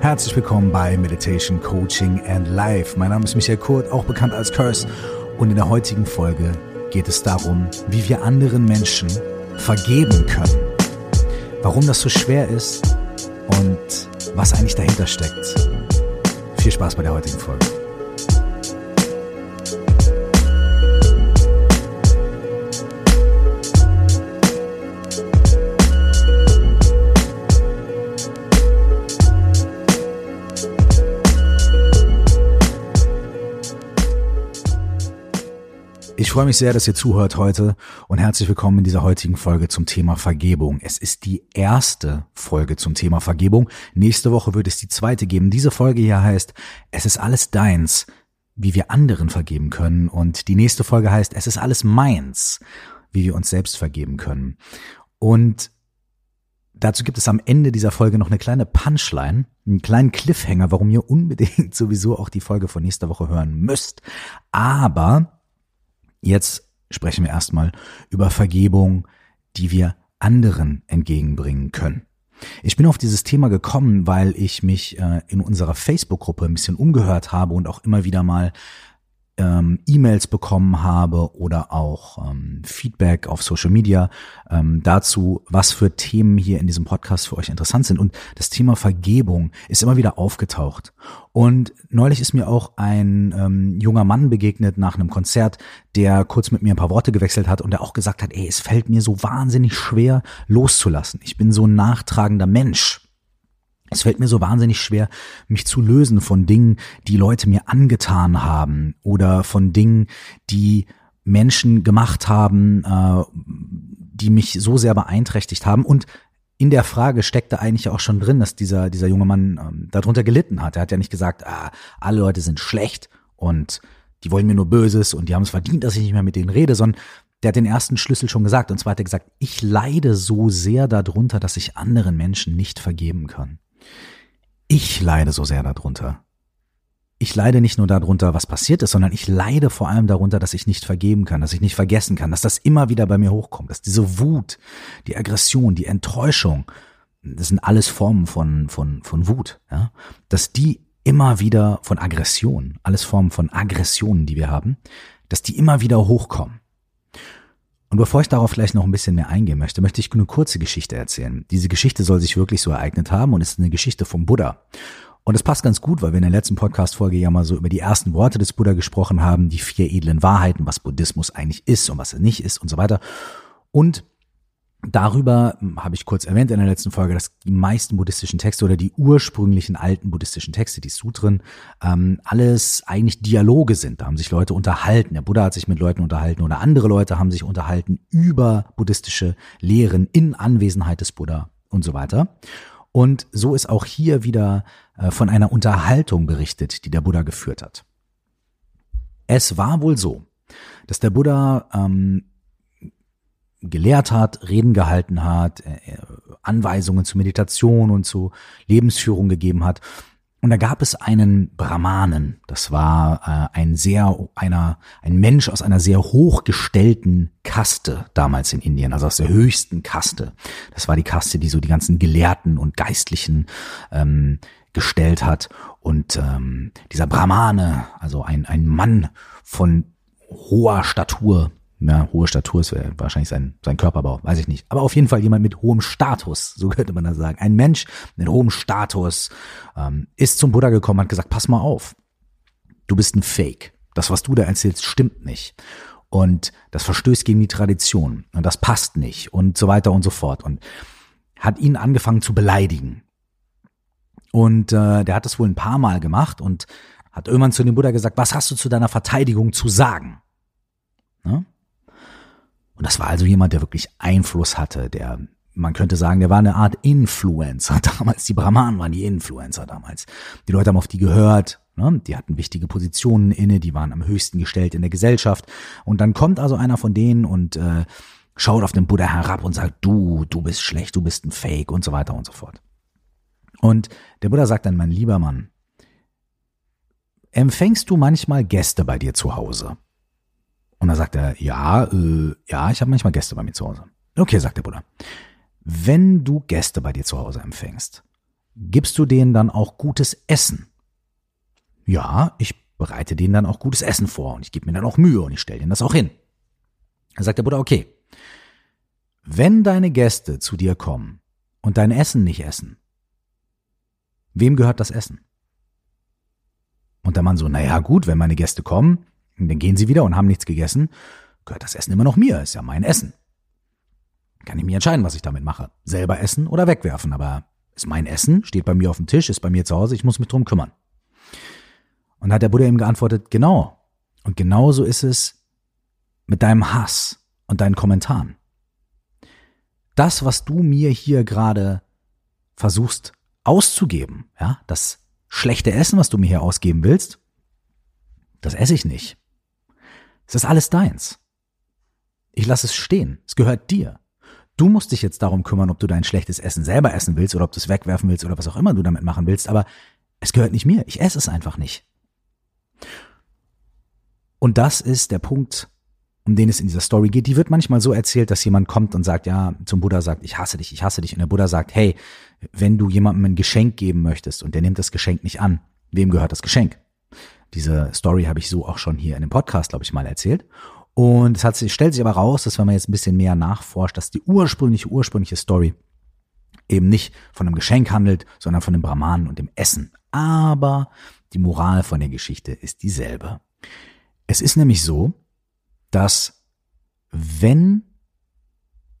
Herzlich willkommen bei Meditation Coaching and Life. Mein Name ist Michael Kurt, auch bekannt als Curse. Und in der heutigen Folge geht es darum, wie wir anderen Menschen vergeben können. Warum das so schwer ist und was eigentlich dahinter steckt. Viel Spaß bei der heutigen Folge. Ich freue mich sehr, dass ihr zuhört heute und herzlich willkommen in dieser heutigen Folge zum Thema Vergebung. Es ist die erste Folge zum Thema Vergebung. Nächste Woche wird es die zweite geben. Diese Folge hier heißt, es ist alles deins, wie wir anderen vergeben können. Und die nächste Folge heißt, es ist alles meins, wie wir uns selbst vergeben können. Und Dazu gibt es am Ende dieser Folge noch eine kleine Punchline, einen kleinen Cliffhanger, warum ihr unbedingt sowieso auch die Folge von nächster Woche hören müsst. Aber Jetzt sprechen wir erstmal über Vergebung, die wir anderen entgegenbringen können. Ich bin auf dieses Thema gekommen, weil ich mich äh, in unserer Facebook-Gruppe ein bisschen umgehört habe und auch immer wieder mal ähm, E-Mails bekommen habe oder auch ähm, Feedback auf Social Media ähm, dazu, was für Themen hier in diesem Podcast für euch interessant sind. Und das Thema Vergebung ist immer wieder aufgetaucht. Und neulich ist mir auch ein ähm, junger Mann begegnet nach einem Konzert, der kurz mit mir ein paar Worte gewechselt hat und der auch gesagt hat, ey, es fällt mir so wahnsinnig schwer loszulassen. Ich bin so ein nachtragender Mensch. Es fällt mir so wahnsinnig schwer, mich zu lösen von Dingen, die Leute mir angetan haben oder von Dingen, die Menschen gemacht haben, äh, die mich so sehr beeinträchtigt haben. Und in der Frage steckte eigentlich auch schon drin, dass dieser, dieser junge Mann ähm, darunter gelitten hat. Er hat ja nicht gesagt, ah, alle Leute sind schlecht und die wollen mir nur Böses und die haben es verdient, dass ich nicht mehr mit denen rede, sondern der hat den ersten Schlüssel schon gesagt. Und zwar hat er gesagt, ich leide so sehr darunter, dass ich anderen Menschen nicht vergeben kann. Ich leide so sehr darunter. Ich leide nicht nur darunter, was passiert ist, sondern ich leide vor allem darunter, dass ich nicht vergeben kann, dass ich nicht vergessen kann, dass das immer wieder bei mir hochkommt, dass diese Wut, die Aggression, die Enttäuschung, das sind alles Formen von, von, von Wut, ja, dass die immer wieder von Aggression, alles Formen von Aggressionen, die wir haben, dass die immer wieder hochkommen. Und bevor ich darauf vielleicht noch ein bisschen mehr eingehen möchte, möchte ich eine kurze Geschichte erzählen. Diese Geschichte soll sich wirklich so ereignet haben und ist eine Geschichte vom Buddha. Und es passt ganz gut, weil wir in der letzten Podcast-Folge ja mal so über die ersten Worte des Buddha gesprochen haben, die vier edlen Wahrheiten, was Buddhismus eigentlich ist und was er nicht ist und so weiter. Und Darüber hm, habe ich kurz erwähnt in der letzten Folge, dass die meisten buddhistischen Texte oder die ursprünglichen alten buddhistischen Texte, die Sutren, ähm, alles eigentlich Dialoge sind. Da haben sich Leute unterhalten. Der Buddha hat sich mit Leuten unterhalten oder andere Leute haben sich unterhalten über buddhistische Lehren in Anwesenheit des Buddha und so weiter. Und so ist auch hier wieder äh, von einer Unterhaltung berichtet, die der Buddha geführt hat. Es war wohl so, dass der Buddha ähm, gelehrt hat, Reden gehalten hat, äh, Anweisungen zur Meditation und zu Lebensführung gegeben hat. Und da gab es einen Brahmanen. Das war äh, ein sehr einer ein Mensch aus einer sehr hochgestellten Kaste damals in Indien, also aus der höchsten Kaste. Das war die Kaste, die so die ganzen Gelehrten und Geistlichen ähm, gestellt hat. Und ähm, dieser Brahmane, also ein ein Mann von hoher Statur, ja, hohe Statur ist wahrscheinlich sein, sein Körperbau, weiß ich nicht. Aber auf jeden Fall jemand mit hohem Status, so könnte man das sagen. Ein Mensch mit hohem Status ähm, ist zum Buddha gekommen, hat gesagt, pass mal auf, du bist ein Fake. Das, was du da erzählst, stimmt nicht. Und das verstößt gegen die Tradition. Und das passt nicht. Und so weiter und so fort. Und hat ihn angefangen zu beleidigen. Und äh, der hat das wohl ein paar Mal gemacht und hat irgendwann zu dem Buddha gesagt, was hast du zu deiner Verteidigung zu sagen? Ne? Und das war also jemand, der wirklich Einfluss hatte, der, man könnte sagen, der war eine Art Influencer damals. Die Brahmanen waren die Influencer damals. Die Leute haben auf die gehört, ne? die hatten wichtige Positionen inne, die waren am höchsten gestellt in der Gesellschaft. Und dann kommt also einer von denen und äh, schaut auf den Buddha herab und sagt, du, du bist schlecht, du bist ein Fake und so weiter und so fort. Und der Buddha sagt dann, mein lieber Mann, empfängst du manchmal Gäste bei dir zu Hause? Und da sagt er, ja, äh, ja, ich habe manchmal Gäste bei mir zu Hause. Okay, sagt der Buddha. Wenn du Gäste bei dir zu Hause empfängst, gibst du denen dann auch gutes Essen? Ja, ich bereite denen dann auch gutes Essen vor und ich gebe mir dann auch Mühe und ich stelle denen das auch hin. Dann sagt der Buddha, okay, wenn deine Gäste zu dir kommen und dein Essen nicht essen, wem gehört das Essen? Und der Mann so, naja gut, wenn meine Gäste kommen, dann gehen sie wieder und haben nichts gegessen, gehört das Essen immer noch mir, ist ja mein Essen. Kann ich mir entscheiden, was ich damit mache. Selber essen oder wegwerfen, aber ist mein Essen, steht bei mir auf dem Tisch, ist bei mir zu Hause, ich muss mich drum kümmern. Und hat der Buddha ihm geantwortet, genau. Und genauso ist es mit deinem Hass und deinen Kommentaren. Das, was du mir hier gerade versuchst auszugeben, ja, das schlechte Essen, was du mir hier ausgeben willst, das esse ich nicht. Es ist alles deins. Ich lasse es stehen. Es gehört dir. Du musst dich jetzt darum kümmern, ob du dein schlechtes Essen selber essen willst oder ob du es wegwerfen willst oder was auch immer du damit machen willst, aber es gehört nicht mir. Ich esse es einfach nicht. Und das ist der Punkt, um den es in dieser Story geht. Die wird manchmal so erzählt, dass jemand kommt und sagt, ja, zum Buddha sagt, ich hasse dich, ich hasse dich. Und der Buddha sagt, hey, wenn du jemandem ein Geschenk geben möchtest und der nimmt das Geschenk nicht an, wem gehört das Geschenk? Diese Story habe ich so auch schon hier in dem Podcast, glaube ich, mal erzählt. Und es hat, sich, stellt sich aber raus, dass wenn man jetzt ein bisschen mehr nachforscht, dass die ursprüngliche, ursprüngliche Story eben nicht von einem Geschenk handelt, sondern von dem Brahmanen und dem Essen. Aber die Moral von der Geschichte ist dieselbe. Es ist nämlich so, dass wenn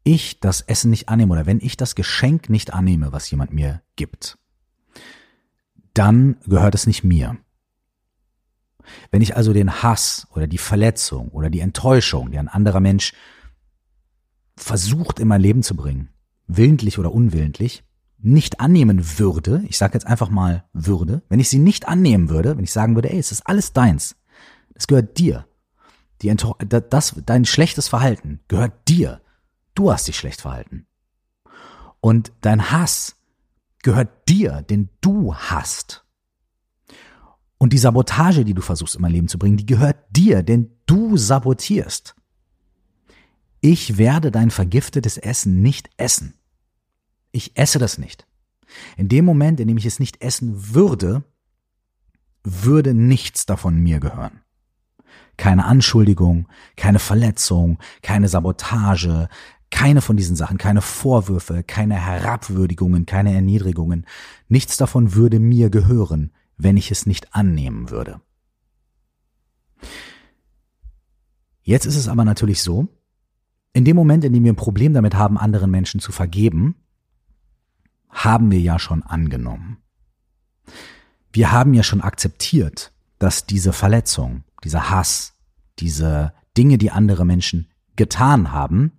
ich das Essen nicht annehme oder wenn ich das Geschenk nicht annehme, was jemand mir gibt, dann gehört es nicht mir. Wenn ich also den Hass oder die Verletzung oder die Enttäuschung, die ein anderer Mensch versucht in mein Leben zu bringen, willentlich oder unwillentlich, nicht annehmen würde, ich sage jetzt einfach mal würde, wenn ich sie nicht annehmen würde, wenn ich sagen würde, ey, es ist alles deins, es gehört dir, die das, dein schlechtes Verhalten gehört dir, du hast dich schlecht verhalten. Und dein Hass gehört dir, den du hast. Und die Sabotage, die du versuchst in mein Leben zu bringen, die gehört dir, denn du sabotierst. Ich werde dein vergiftetes Essen nicht essen. Ich esse das nicht. In dem Moment, in dem ich es nicht essen würde, würde nichts davon mir gehören. Keine Anschuldigung, keine Verletzung, keine Sabotage, keine von diesen Sachen, keine Vorwürfe, keine Herabwürdigungen, keine Erniedrigungen. Nichts davon würde mir gehören wenn ich es nicht annehmen würde. Jetzt ist es aber natürlich so, in dem Moment, in dem wir ein Problem damit haben, anderen Menschen zu vergeben, haben wir ja schon angenommen. Wir haben ja schon akzeptiert, dass diese Verletzung, dieser Hass, diese Dinge, die andere Menschen getan haben,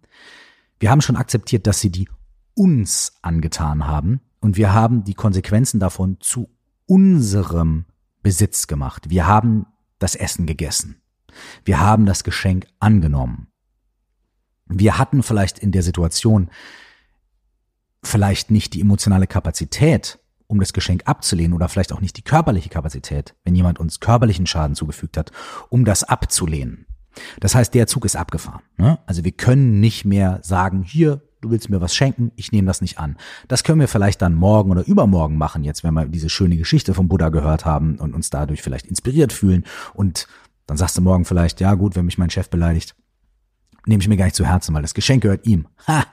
wir haben schon akzeptiert, dass sie die uns angetan haben und wir haben die Konsequenzen davon zu unserem Besitz gemacht. Wir haben das Essen gegessen. Wir haben das Geschenk angenommen. Wir hatten vielleicht in der Situation vielleicht nicht die emotionale Kapazität, um das Geschenk abzulehnen oder vielleicht auch nicht die körperliche Kapazität, wenn jemand uns körperlichen Schaden zugefügt hat, um das abzulehnen. Das heißt, der Zug ist abgefahren. Ne? Also wir können nicht mehr sagen, hier, du willst mir was schenken, ich nehme das nicht an. Das können wir vielleicht dann morgen oder übermorgen machen, jetzt wenn wir diese schöne Geschichte vom Buddha gehört haben und uns dadurch vielleicht inspiriert fühlen. Und dann sagst du morgen vielleicht, ja gut, wenn mich mein Chef beleidigt, nehme ich mir gar nicht zu Herzen, weil das Geschenk gehört ihm. Ha!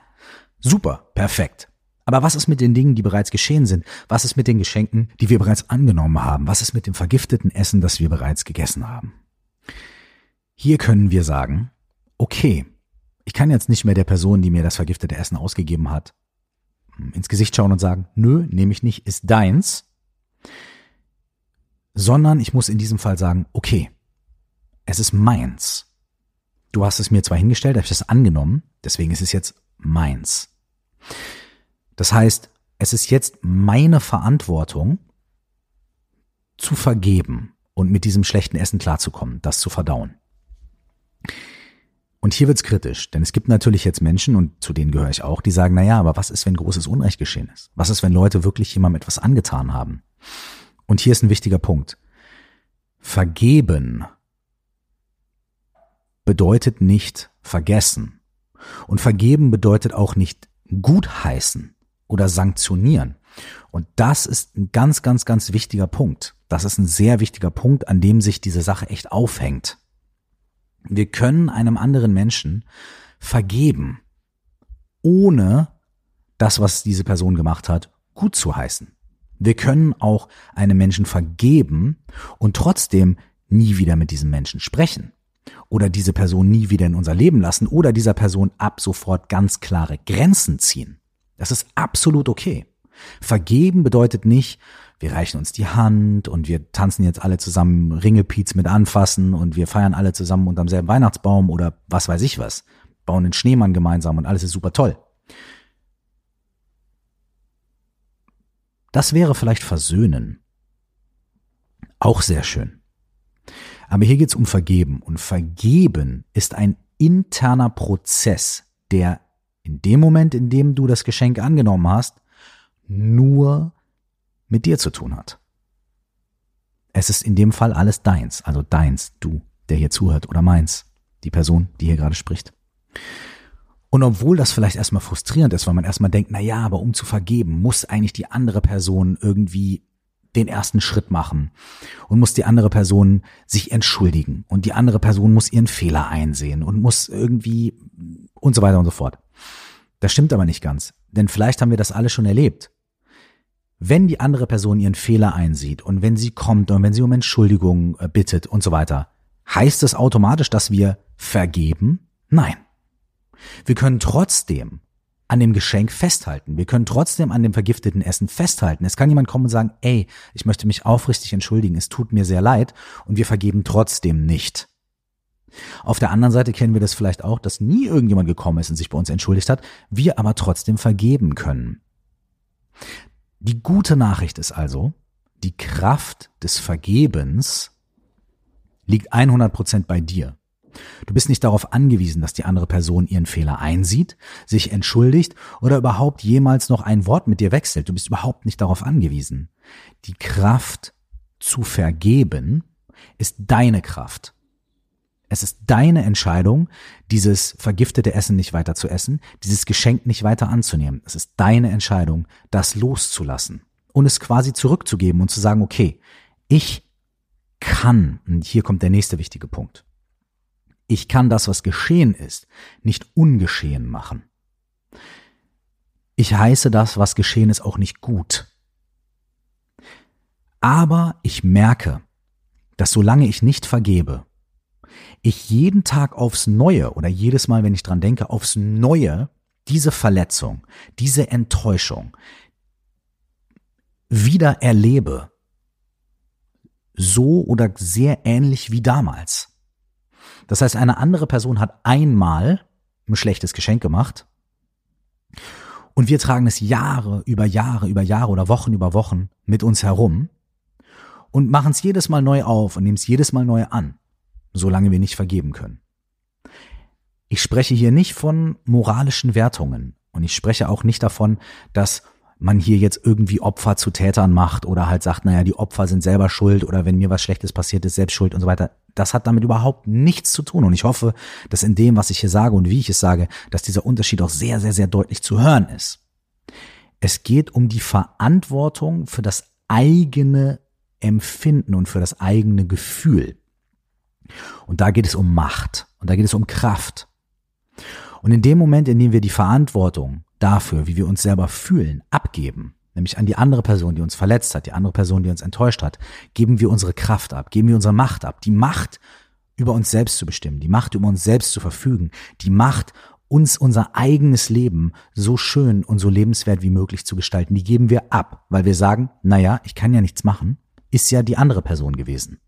Super, perfekt. Aber was ist mit den Dingen, die bereits geschehen sind? Was ist mit den Geschenken, die wir bereits angenommen haben? Was ist mit dem vergifteten Essen, das wir bereits gegessen haben? Hier können wir sagen, okay, ich kann jetzt nicht mehr der Person, die mir das vergiftete Essen ausgegeben hat, ins Gesicht schauen und sagen, nö, nehme ich nicht, ist deins, sondern ich muss in diesem Fall sagen, okay, es ist meins. Du hast es mir zwar hingestellt, habe ich das angenommen, deswegen ist es jetzt meins. Das heißt, es ist jetzt meine Verantwortung, zu vergeben und mit diesem schlechten Essen klarzukommen, das zu verdauen. Und hier wird's kritisch, denn es gibt natürlich jetzt Menschen, und zu denen gehöre ich auch, die sagen, na ja, aber was ist, wenn großes Unrecht geschehen ist? Was ist, wenn Leute wirklich jemandem etwas angetan haben? Und hier ist ein wichtiger Punkt. Vergeben bedeutet nicht vergessen. Und vergeben bedeutet auch nicht gutheißen oder sanktionieren. Und das ist ein ganz, ganz, ganz wichtiger Punkt. Das ist ein sehr wichtiger Punkt, an dem sich diese Sache echt aufhängt. Wir können einem anderen Menschen vergeben, ohne das, was diese Person gemacht hat, gut zu heißen. Wir können auch einem Menschen vergeben und trotzdem nie wieder mit diesem Menschen sprechen oder diese Person nie wieder in unser Leben lassen oder dieser Person ab sofort ganz klare Grenzen ziehen. Das ist absolut okay. Vergeben bedeutet nicht, wir reichen uns die Hand und wir tanzen jetzt alle zusammen Ringelpiez mit anfassen und wir feiern alle zusammen unterm selben Weihnachtsbaum oder was weiß ich was, bauen den Schneemann gemeinsam und alles ist super toll. Das wäre vielleicht versöhnen. Auch sehr schön. Aber hier geht's um Vergeben und Vergeben ist ein interner Prozess, der in dem Moment, in dem du das Geschenk angenommen hast, nur mit dir zu tun hat. Es ist in dem Fall alles deins, also deins, du, der hier zuhört, oder meins, die Person, die hier gerade spricht. Und obwohl das vielleicht erstmal frustrierend ist, weil man erstmal denkt, na ja, aber um zu vergeben, muss eigentlich die andere Person irgendwie den ersten Schritt machen und muss die andere Person sich entschuldigen und die andere Person muss ihren Fehler einsehen und muss irgendwie und so weiter und so fort. Das stimmt aber nicht ganz, denn vielleicht haben wir das alle schon erlebt. Wenn die andere Person ihren Fehler einsieht und wenn sie kommt und wenn sie um Entschuldigung äh, bittet und so weiter, heißt es automatisch, dass wir vergeben? Nein. Wir können trotzdem an dem Geschenk festhalten. Wir können trotzdem an dem vergifteten Essen festhalten. Es kann jemand kommen und sagen, ey, ich möchte mich aufrichtig entschuldigen, es tut mir sehr leid und wir vergeben trotzdem nicht. Auf der anderen Seite kennen wir das vielleicht auch, dass nie irgendjemand gekommen ist und sich bei uns entschuldigt hat, wir aber trotzdem vergeben können. Die gute Nachricht ist also, die Kraft des Vergebens liegt 100% bei dir. Du bist nicht darauf angewiesen, dass die andere Person ihren Fehler einsieht, sich entschuldigt oder überhaupt jemals noch ein Wort mit dir wechselt. Du bist überhaupt nicht darauf angewiesen. Die Kraft zu vergeben ist deine Kraft. Es ist deine Entscheidung, dieses vergiftete Essen nicht weiter zu essen, dieses Geschenk nicht weiter anzunehmen. Es ist deine Entscheidung, das loszulassen und es quasi zurückzugeben und zu sagen, okay, ich kann, und hier kommt der nächste wichtige Punkt, ich kann das, was geschehen ist, nicht ungeschehen machen. Ich heiße das, was geschehen ist, auch nicht gut. Aber ich merke, dass solange ich nicht vergebe, ich jeden Tag aufs Neue oder jedes Mal, wenn ich dran denke, aufs Neue diese Verletzung, diese Enttäuschung wieder erlebe, so oder sehr ähnlich wie damals. Das heißt, eine andere Person hat einmal ein schlechtes Geschenk gemacht. Und wir tragen es Jahre über Jahre über Jahre oder Wochen über Wochen mit uns herum und machen es jedes Mal neu auf und nehmen es jedes Mal neu an solange wir nicht vergeben können. Ich spreche hier nicht von moralischen Wertungen und ich spreche auch nicht davon, dass man hier jetzt irgendwie Opfer zu Tätern macht oder halt sagt, naja, die Opfer sind selber schuld oder wenn mir was Schlechtes passiert ist, selbst schuld und so weiter. Das hat damit überhaupt nichts zu tun und ich hoffe, dass in dem, was ich hier sage und wie ich es sage, dass dieser Unterschied auch sehr, sehr, sehr deutlich zu hören ist. Es geht um die Verantwortung für das eigene Empfinden und für das eigene Gefühl. Und da geht es um Macht und da geht es um Kraft. Und in dem Moment, in dem wir die Verantwortung dafür, wie wir uns selber fühlen, abgeben, nämlich an die andere Person, die uns verletzt hat, die andere Person, die uns enttäuscht hat, geben wir unsere Kraft ab, geben wir unsere Macht ab, die Macht über uns selbst zu bestimmen, die Macht über uns selbst zu verfügen, die Macht uns unser eigenes Leben so schön und so lebenswert wie möglich zu gestalten, die geben wir ab, weil wir sagen, naja, ich kann ja nichts machen, ist ja die andere Person gewesen.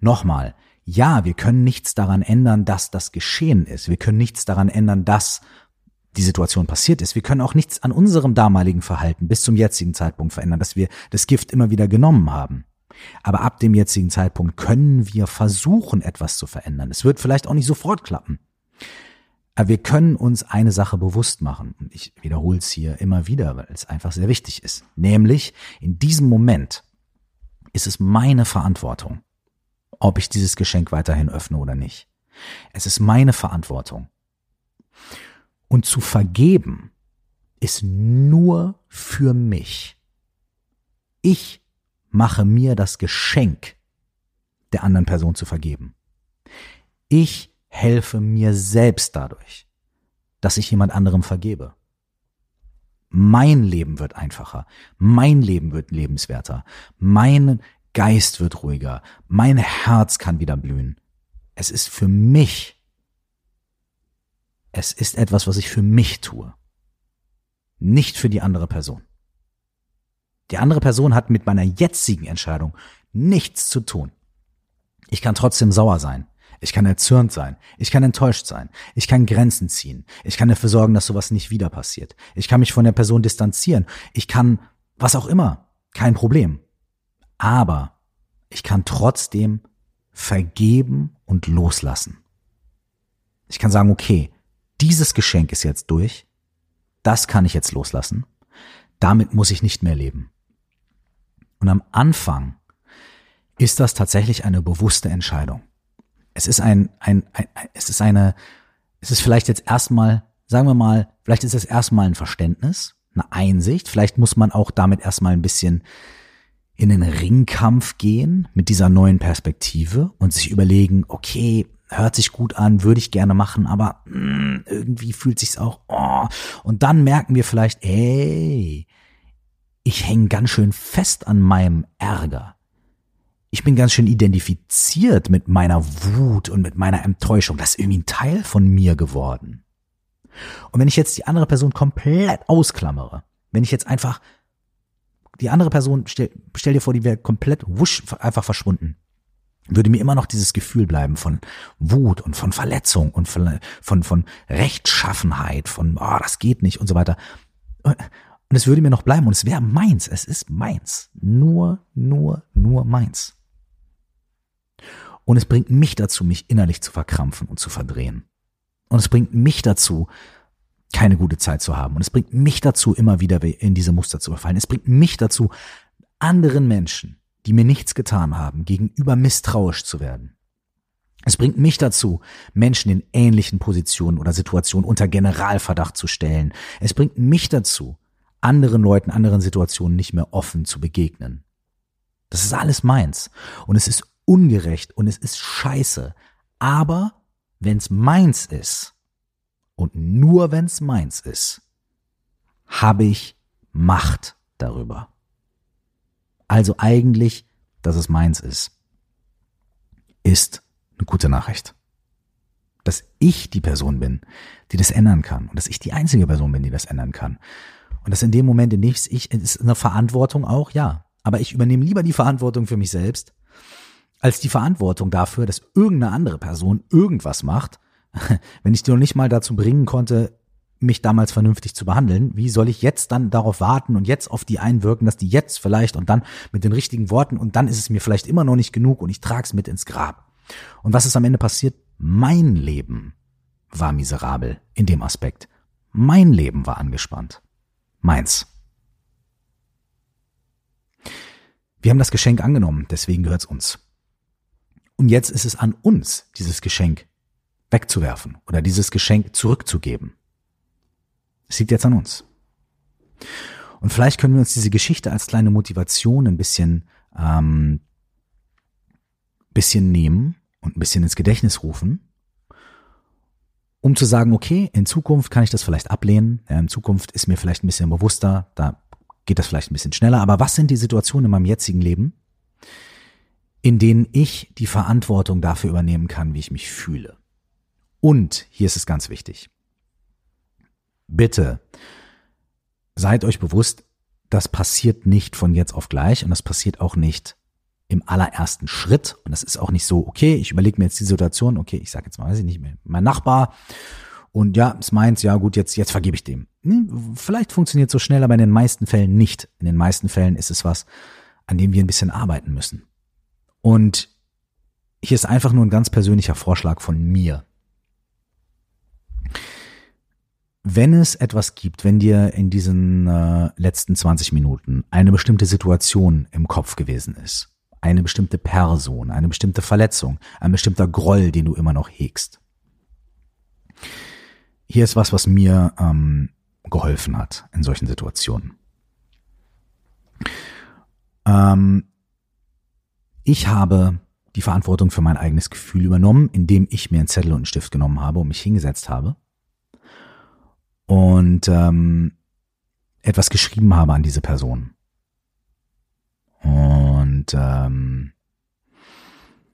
Nochmal, ja, wir können nichts daran ändern, dass das geschehen ist. Wir können nichts daran ändern, dass die Situation passiert ist. Wir können auch nichts an unserem damaligen Verhalten bis zum jetzigen Zeitpunkt verändern, dass wir das Gift immer wieder genommen haben. Aber ab dem jetzigen Zeitpunkt können wir versuchen, etwas zu verändern. Es wird vielleicht auch nicht sofort klappen. Aber wir können uns eine Sache bewusst machen. Und ich wiederhole es hier immer wieder, weil es einfach sehr wichtig ist. Nämlich, in diesem Moment ist es meine Verantwortung, ob ich dieses Geschenk weiterhin öffne oder nicht. Es ist meine Verantwortung. Und zu vergeben ist nur für mich. Ich mache mir das Geschenk, der anderen Person zu vergeben. Ich helfe mir selbst dadurch, dass ich jemand anderem vergebe. Mein Leben wird einfacher, mein Leben wird lebenswerter, mein Geist wird ruhiger, mein Herz kann wieder blühen. Es ist für mich. Es ist etwas, was ich für mich tue, nicht für die andere Person. Die andere Person hat mit meiner jetzigen Entscheidung nichts zu tun. Ich kann trotzdem sauer sein. Ich kann erzürnt sein. Ich kann enttäuscht sein. Ich kann Grenzen ziehen. Ich kann dafür sorgen, dass sowas nicht wieder passiert. Ich kann mich von der Person distanzieren. Ich kann was auch immer. Kein Problem. Aber ich kann trotzdem vergeben und loslassen. Ich kann sagen, okay, dieses Geschenk ist jetzt durch. Das kann ich jetzt loslassen. Damit muss ich nicht mehr leben. Und am Anfang ist das tatsächlich eine bewusste Entscheidung. Es ist ein, ein, ein, es ist eine, es ist vielleicht jetzt erstmal, sagen wir mal, vielleicht ist es erstmal ein Verständnis, eine Einsicht. Vielleicht muss man auch damit erstmal ein bisschen in den Ringkampf gehen mit dieser neuen Perspektive und sich überlegen, okay, hört sich gut an, würde ich gerne machen, aber mh, hm, irgendwie fühlt sich's auch, oh. Und dann merken wir vielleicht, ey, ich hänge ganz schön fest an meinem Ärger. Ich bin ganz schön identifiziert mit meiner Wut und mit meiner Enttäuschung. Das ist irgendwie ein Teil von mir geworden. Und wenn ich jetzt die andere Person komplett ausklammere, wenn ich jetzt einfach die andere Person, stell, stell dir vor, die wäre komplett wusch, einfach verschwunden, würde mir immer noch dieses Gefühl bleiben von Wut und von Verletzung und von, von, von Rechtschaffenheit, von, oh, das geht nicht und so weiter. Und es würde mir noch bleiben und es wäre meins. Es ist meins. Nur, nur, nur meins. Und es bringt mich dazu, mich innerlich zu verkrampfen und zu verdrehen. Und es bringt mich dazu, keine gute Zeit zu haben. Und es bringt mich dazu, immer wieder in diese Muster zu verfallen. Es bringt mich dazu, anderen Menschen, die mir nichts getan haben, gegenüber misstrauisch zu werden. Es bringt mich dazu, Menschen in ähnlichen Positionen oder Situationen unter Generalverdacht zu stellen. Es bringt mich dazu, anderen Leuten, anderen Situationen nicht mehr offen zu begegnen. Das ist alles meins. Und es ist ungerecht und es ist scheiße. Aber wenn's meins ist, und nur wenn's meins ist, habe ich Macht darüber. Also eigentlich, dass es meins ist, ist eine gute Nachricht. Dass ich die Person bin, die das ändern kann und dass ich die einzige Person bin, die das ändern kann. Und das in dem Moment, in dem ich ist eine Verantwortung auch, ja. Aber ich übernehme lieber die Verantwortung für mich selbst, als die Verantwortung dafür, dass irgendeine andere Person irgendwas macht, wenn ich die noch nicht mal dazu bringen konnte, mich damals vernünftig zu behandeln, wie soll ich jetzt dann darauf warten und jetzt auf die einwirken, dass die jetzt vielleicht und dann mit den richtigen Worten und dann ist es mir vielleicht immer noch nicht genug und ich trage es mit ins Grab. Und was ist am Ende passiert? Mein Leben war miserabel in dem Aspekt. Mein Leben war angespannt meins. Wir haben das Geschenk angenommen, deswegen gehört es uns. Und jetzt ist es an uns, dieses Geschenk wegzuwerfen oder dieses Geschenk zurückzugeben. Es liegt jetzt an uns. Und vielleicht können wir uns diese Geschichte als kleine Motivation ein bisschen, ähm, bisschen nehmen und ein bisschen ins Gedächtnis rufen um zu sagen, okay, in Zukunft kann ich das vielleicht ablehnen, in Zukunft ist mir vielleicht ein bisschen bewusster, da geht das vielleicht ein bisschen schneller, aber was sind die Situationen in meinem jetzigen Leben, in denen ich die Verantwortung dafür übernehmen kann, wie ich mich fühle? Und hier ist es ganz wichtig. Bitte seid euch bewusst, das passiert nicht von jetzt auf gleich und das passiert auch nicht im allerersten Schritt. Und das ist auch nicht so, okay, ich überlege mir jetzt die Situation, okay, ich sage jetzt mal, weiß ich nicht mehr, mein Nachbar und ja, es meint, ja gut, jetzt, jetzt vergebe ich dem. Hm, vielleicht funktioniert so schnell, aber in den meisten Fällen nicht. In den meisten Fällen ist es was, an dem wir ein bisschen arbeiten müssen. Und hier ist einfach nur ein ganz persönlicher Vorschlag von mir. Wenn es etwas gibt, wenn dir in diesen äh, letzten 20 Minuten eine bestimmte Situation im Kopf gewesen ist, eine bestimmte Person, eine bestimmte Verletzung, ein bestimmter Groll, den du immer noch hegst. Hier ist was, was mir ähm, geholfen hat in solchen Situationen. Ähm, ich habe die Verantwortung für mein eigenes Gefühl übernommen, indem ich mir einen Zettel und einen Stift genommen habe und mich hingesetzt habe und ähm, etwas geschrieben habe an diese Person. Und ähm,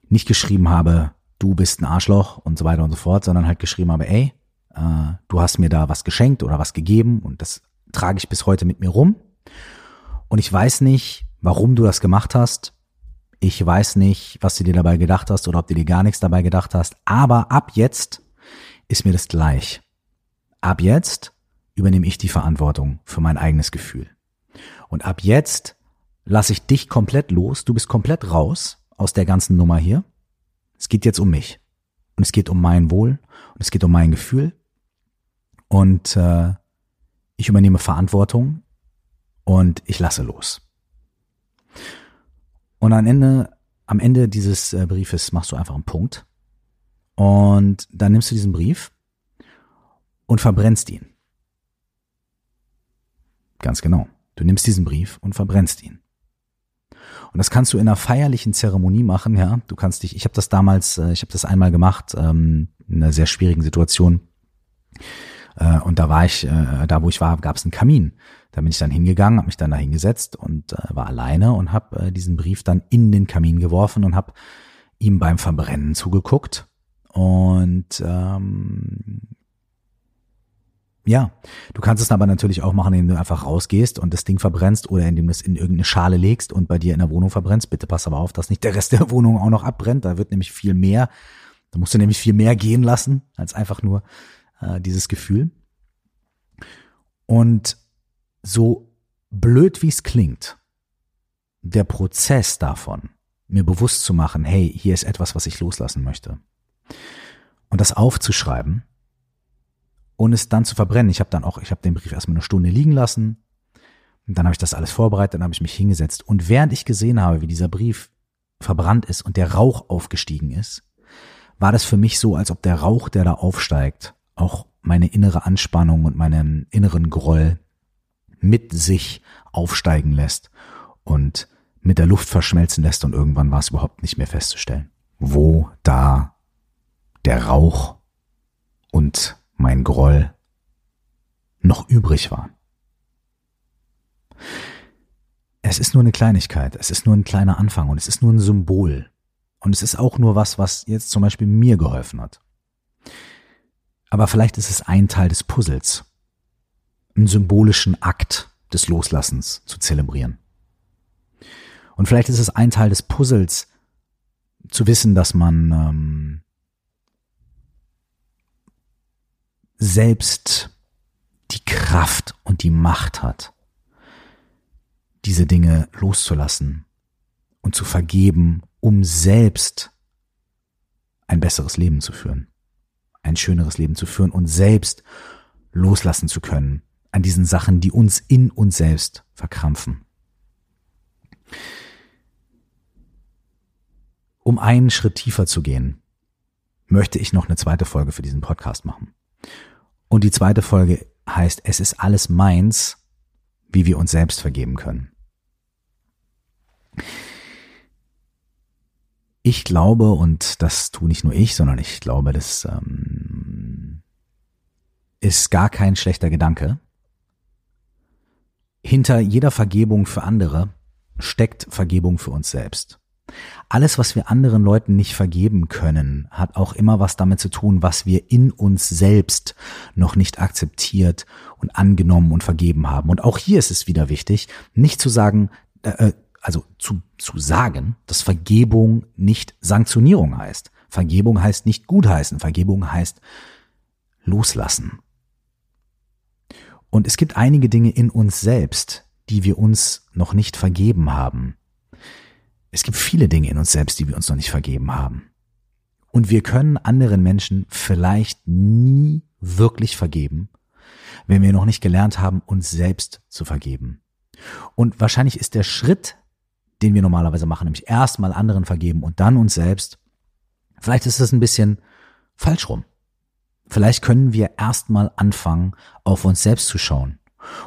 nicht geschrieben habe, du bist ein Arschloch und so weiter und so fort, sondern halt geschrieben habe, ey, äh, du hast mir da was geschenkt oder was gegeben und das trage ich bis heute mit mir rum. Und ich weiß nicht, warum du das gemacht hast. Ich weiß nicht, was du dir dabei gedacht hast oder ob du dir gar nichts dabei gedacht hast. Aber ab jetzt ist mir das gleich. Ab jetzt übernehme ich die Verantwortung für mein eigenes Gefühl. Und ab jetzt lasse ich dich komplett los. Du bist komplett raus aus der ganzen Nummer hier. Es geht jetzt um mich. Und es geht um mein Wohl. Und es geht um mein Gefühl. Und äh, ich übernehme Verantwortung und ich lasse los. Und am Ende, am Ende dieses äh, Briefes machst du einfach einen Punkt. Und dann nimmst du diesen Brief und verbrennst ihn. Ganz genau. Du nimmst diesen Brief und verbrennst ihn. Und das kannst du in einer feierlichen Zeremonie machen, ja. Du kannst dich, ich habe das damals, äh, ich habe das einmal gemacht, ähm, in einer sehr schwierigen Situation. Äh, und da war ich, äh, da wo ich war, gab es einen Kamin. Da bin ich dann hingegangen, habe mich dann da hingesetzt und äh, war alleine und habe äh, diesen Brief dann in den Kamin geworfen und habe ihm beim Verbrennen zugeguckt. Und ähm, ja, du kannst es aber natürlich auch machen, indem du einfach rausgehst und das Ding verbrennst oder indem du es in irgendeine Schale legst und bei dir in der Wohnung verbrennst. Bitte pass aber auf, dass nicht der Rest der Wohnung auch noch abbrennt. Da wird nämlich viel mehr, da musst du nämlich viel mehr gehen lassen als einfach nur äh, dieses Gefühl. Und so blöd wie es klingt, der Prozess davon, mir bewusst zu machen, hey, hier ist etwas, was ich loslassen möchte. Und das aufzuschreiben und es dann zu verbrennen. Ich habe dann auch, ich habe den Brief erstmal eine Stunde liegen lassen. Und dann habe ich das alles vorbereitet, dann habe ich mich hingesetzt. Und während ich gesehen habe, wie dieser Brief verbrannt ist und der Rauch aufgestiegen ist, war das für mich so, als ob der Rauch, der da aufsteigt, auch meine innere Anspannung und meinen inneren Groll mit sich aufsteigen lässt und mit der Luft verschmelzen lässt und irgendwann war es überhaupt nicht mehr festzustellen, wo da der Rauch und mein Groll noch übrig war. Es ist nur eine Kleinigkeit, es ist nur ein kleiner Anfang und es ist nur ein Symbol. Und es ist auch nur was, was jetzt zum Beispiel mir geholfen hat. Aber vielleicht ist es ein Teil des Puzzles, einen symbolischen Akt des Loslassens zu zelebrieren. Und vielleicht ist es ein Teil des Puzzles, zu wissen, dass man ähm, selbst die Kraft und die Macht hat, diese Dinge loszulassen und zu vergeben, um selbst ein besseres Leben zu führen, ein schöneres Leben zu führen und selbst loslassen zu können an diesen Sachen, die uns in uns selbst verkrampfen. Um einen Schritt tiefer zu gehen, möchte ich noch eine zweite Folge für diesen Podcast machen. Und die zweite Folge heißt, es ist alles meins, wie wir uns selbst vergeben können. Ich glaube, und das tue nicht nur ich, sondern ich glaube, das ähm, ist gar kein schlechter Gedanke, hinter jeder Vergebung für andere steckt Vergebung für uns selbst. Alles, was wir anderen Leuten nicht vergeben können, hat auch immer was damit zu tun, was wir in uns selbst noch nicht akzeptiert und angenommen und vergeben haben. Und auch hier ist es wieder wichtig, nicht zu sagen, äh, äh also zu, zu sagen, dass Vergebung nicht Sanktionierung heißt. Vergebung heißt nicht gutheißen. Vergebung heißt loslassen. Und es gibt einige Dinge in uns selbst, die wir uns noch nicht vergeben haben. Es gibt viele Dinge in uns selbst, die wir uns noch nicht vergeben haben. Und wir können anderen Menschen vielleicht nie wirklich vergeben, wenn wir noch nicht gelernt haben, uns selbst zu vergeben. Und wahrscheinlich ist der Schritt, den wir normalerweise machen, nämlich erstmal anderen vergeben und dann uns selbst, vielleicht ist das ein bisschen falsch rum. Vielleicht können wir erstmal anfangen, auf uns selbst zu schauen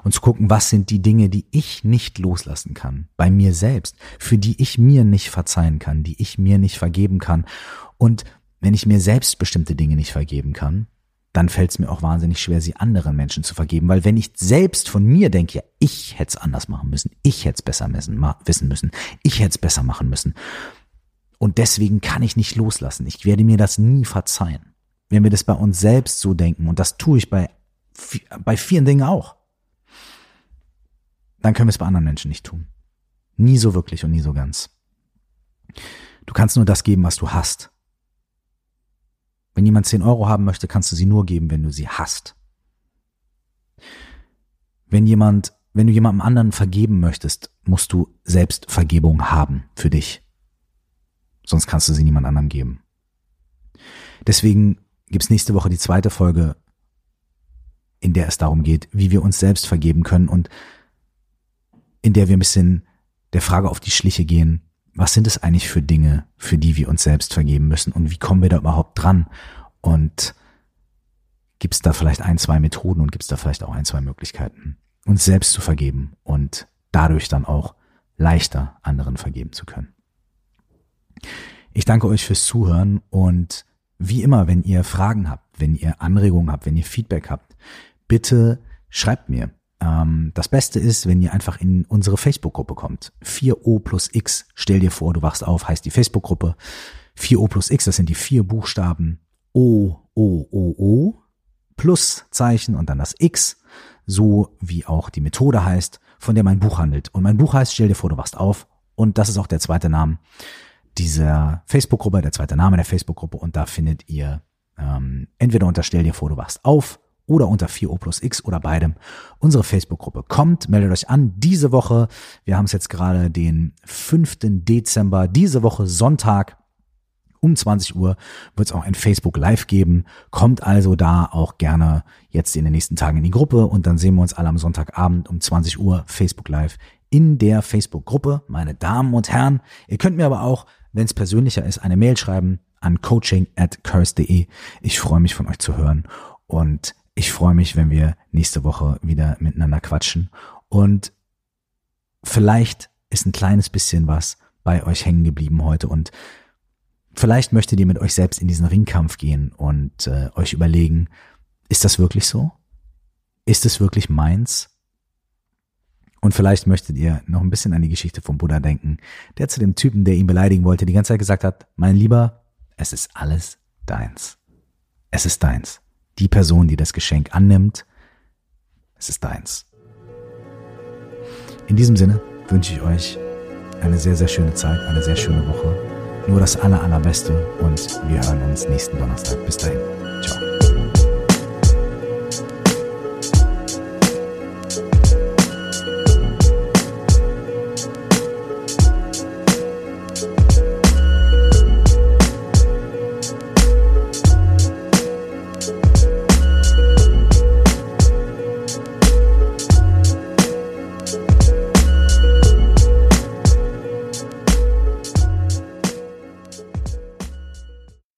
und zu gucken, was sind die Dinge, die ich nicht loslassen kann, bei mir selbst, für die ich mir nicht verzeihen kann, die ich mir nicht vergeben kann. Und wenn ich mir selbst bestimmte Dinge nicht vergeben kann, dann fällt es mir auch wahnsinnig schwer, sie anderen Menschen zu vergeben. Weil wenn ich selbst von mir denke, ja, ich hätte es anders machen müssen, ich hätte es besser messen, wissen müssen, ich hätte es besser machen müssen. Und deswegen kann ich nicht loslassen. Ich werde mir das nie verzeihen. Wenn wir das bei uns selbst so denken, und das tue ich bei, bei vielen Dingen auch, dann können wir es bei anderen Menschen nicht tun. Nie so wirklich und nie so ganz. Du kannst nur das geben, was du hast. Wenn jemand 10 Euro haben möchte, kannst du sie nur geben, wenn du sie hast. Wenn jemand, wenn du jemandem anderen vergeben möchtest, musst du selbst Vergebung haben für dich. Sonst kannst du sie niemand anderem geben. Deswegen gibt's nächste Woche die zweite Folge, in der es darum geht, wie wir uns selbst vergeben können und in der wir ein bisschen der Frage auf die Schliche gehen, was sind es eigentlich für Dinge, für die wir uns selbst vergeben müssen und wie kommen wir da überhaupt dran? Und gibt es da vielleicht ein, zwei Methoden und gibt es da vielleicht auch ein, zwei Möglichkeiten, uns selbst zu vergeben und dadurch dann auch leichter anderen vergeben zu können. Ich danke euch fürs Zuhören und wie immer, wenn ihr Fragen habt, wenn ihr Anregungen habt, wenn ihr Feedback habt, bitte schreibt mir. Ähm, das Beste ist, wenn ihr einfach in unsere Facebook-Gruppe kommt. 4O plus X, stell dir vor, du wachst auf, heißt die Facebook-Gruppe. 4O plus X, das sind die vier Buchstaben O, O, O, O, plus Zeichen und dann das X, so wie auch die Methode heißt, von der mein Buch handelt. Und mein Buch heißt, stell dir vor, du wachst auf. Und das ist auch der zweite Name dieser Facebook-Gruppe, der zweite Name der Facebook-Gruppe. Und da findet ihr ähm, entweder unter Stell dir vor, du wachst auf oder unter 4O plus X oder beidem unsere Facebook-Gruppe. Kommt, meldet euch an. Diese Woche, wir haben es jetzt gerade den 5. Dezember, diese Woche Sonntag um 20 Uhr wird es auch ein Facebook Live geben. Kommt also da auch gerne jetzt in den nächsten Tagen in die Gruppe und dann sehen wir uns alle am Sonntagabend um 20 Uhr Facebook Live in der Facebook-Gruppe. Meine Damen und Herren, ihr könnt mir aber auch, wenn es persönlicher ist, eine Mail schreiben an coaching at curse.de. Ich freue mich von euch zu hören und ich freue mich, wenn wir nächste Woche wieder miteinander quatschen. Und vielleicht ist ein kleines bisschen was bei euch hängen geblieben heute. Und vielleicht möchtet ihr mit euch selbst in diesen Ringkampf gehen und äh, euch überlegen, ist das wirklich so? Ist es wirklich meins? Und vielleicht möchtet ihr noch ein bisschen an die Geschichte vom Buddha denken, der zu dem Typen, der ihn beleidigen wollte, die ganze Zeit gesagt hat, mein Lieber, es ist alles deins. Es ist deins die Person, die das Geschenk annimmt, es ist deins. In diesem Sinne wünsche ich euch eine sehr, sehr schöne Zeit, eine sehr schöne Woche. Nur das aller, allerbeste und wir hören uns nächsten Donnerstag. Bis dahin. Ciao.